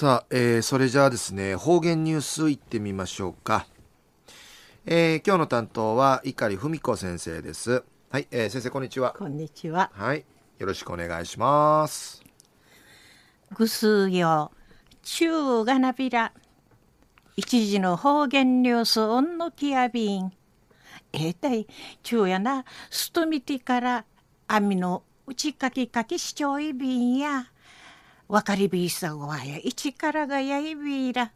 さあ、えー、それじゃあですね、方言ニュースいってみましょうか。えー、今日の担当は碇文子先生です。はい、えー、先生こんにちは。こんにちは。はい、よろしくお願いします。ぐすよ、中がなびら。一時の方言ニュースオンのきやびん。えー、たい、中やな、すとみてから網のうちかきかきしちょいびんや。わかりびいさわや一からがやいびいら。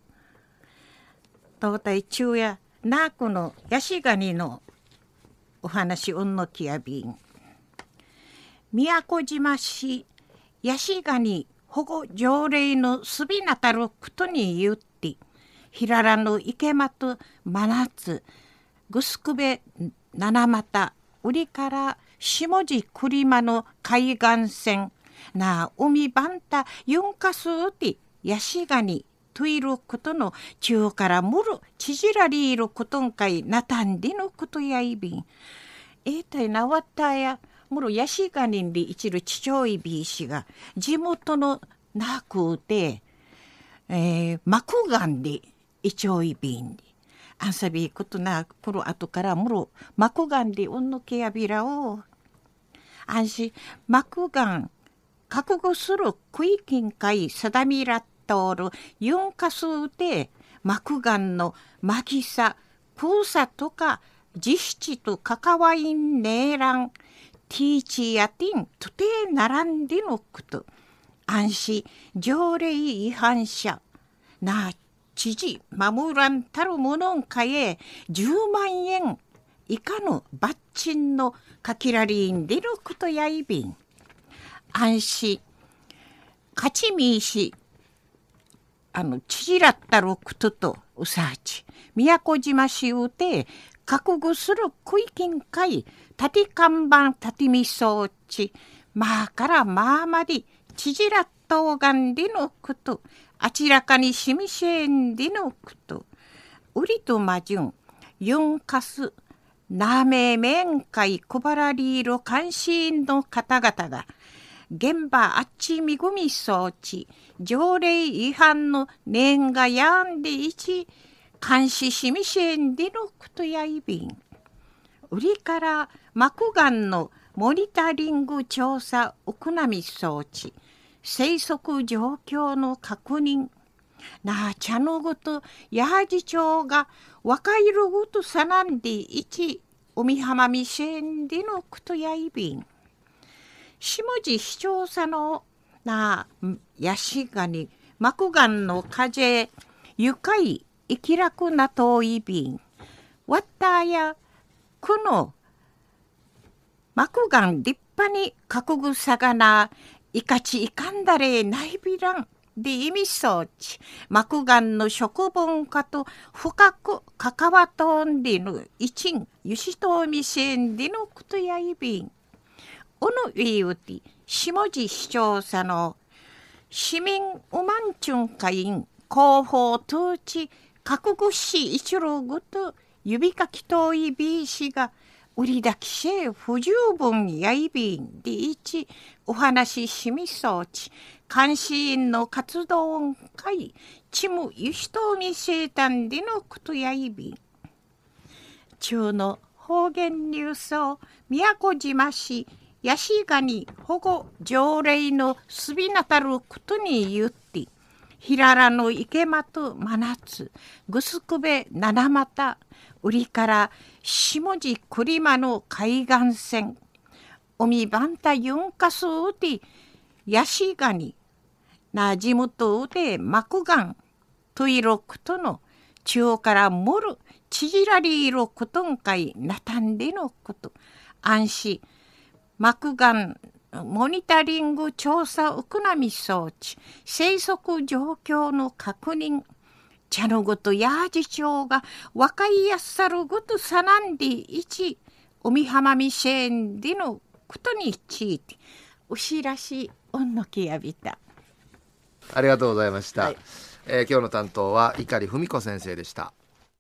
東大中やナークのヤシガニのお話うんのきやびん。宮古島市ヤシガニ保護条例のすびなたることに言って、ひららぬ池まと真夏、ぐすくべ七股、売りから下地栗間の海岸線、な海バンタユンカスウティヤシガニトイルことの中からむるちじらりいることんかいなたんでのことやいびん。えたいなわったやむるヤシガニんでいちるちちょいびいしが地元のなくうて、えー、マクガンでいちょいびんで。あんさびことなこの後からむるマクガンでうんのけやびらを。あんしマクガン覚悟する区域会定みらっとおるユンカスで幕眼のマギサプーサとか実質と関わいんねえらんティーチやティンとて並んでのこと。安心条例違反者。な知事守らんたるものんかえ10万円以下の罰金のかきらりんでることやいびん。安心。勝ちみいしあのちじらったることとうさち。宮古島市うて覚悟する区域んかい立看板立み装置。まあからまあまでちじらったおがんでのこと。あちらかにしみせんでのこと。うりとまじゅんユンカスなめめんかいこばらりいる監視員の方々が。現場あっちみぐみ装置条例違反の念がやんでいち監視しみせんでのことやいびん。売りから膜眼のモニタリング調査奥波装置生息状況の確認。なあ茶のごと八事町が若いるごとさなんでいち海浜みせんでのことやいびん。下地視聴者のなヤシガニマクガンの風愉快生き楽な遠い便わったやくのマクガン立派に覚ぐさがないかちいかんだれないびらんで意味装置マクガンの食文化と深く関わとんでぬ一んゆしとみせんでのことやいびん。おのいウティ下地視聴者の市民ウマンチュン会員広報統治覚悟し一郎ごと指かき遠い B 氏が売りだきせ不十分やいびんでいちお話ししみ装置監視員の活動ん会ちむゆしとみせたんでのことやいびん中の方言ニュースを宮古島市ヤシガニ保護条例のすびなたることに言ってひららの池間と真夏ぐすくべ七股売りから下地栗間の海岸線海バンタユンカスウティヤシガニなじむとうでマクガントイロクとの中からもるちじらりいろことんかいなたんでのこと。安心。膜眼モニタリング調査ウクナミ装置生息状況の確認茶のごとヤージ町が若いやっさるごとさなんでいち海浜みせんでのことについて牛らしいおんのきやびた。ありがとうございました、はい、えー、今日の担当は碇文子先生でした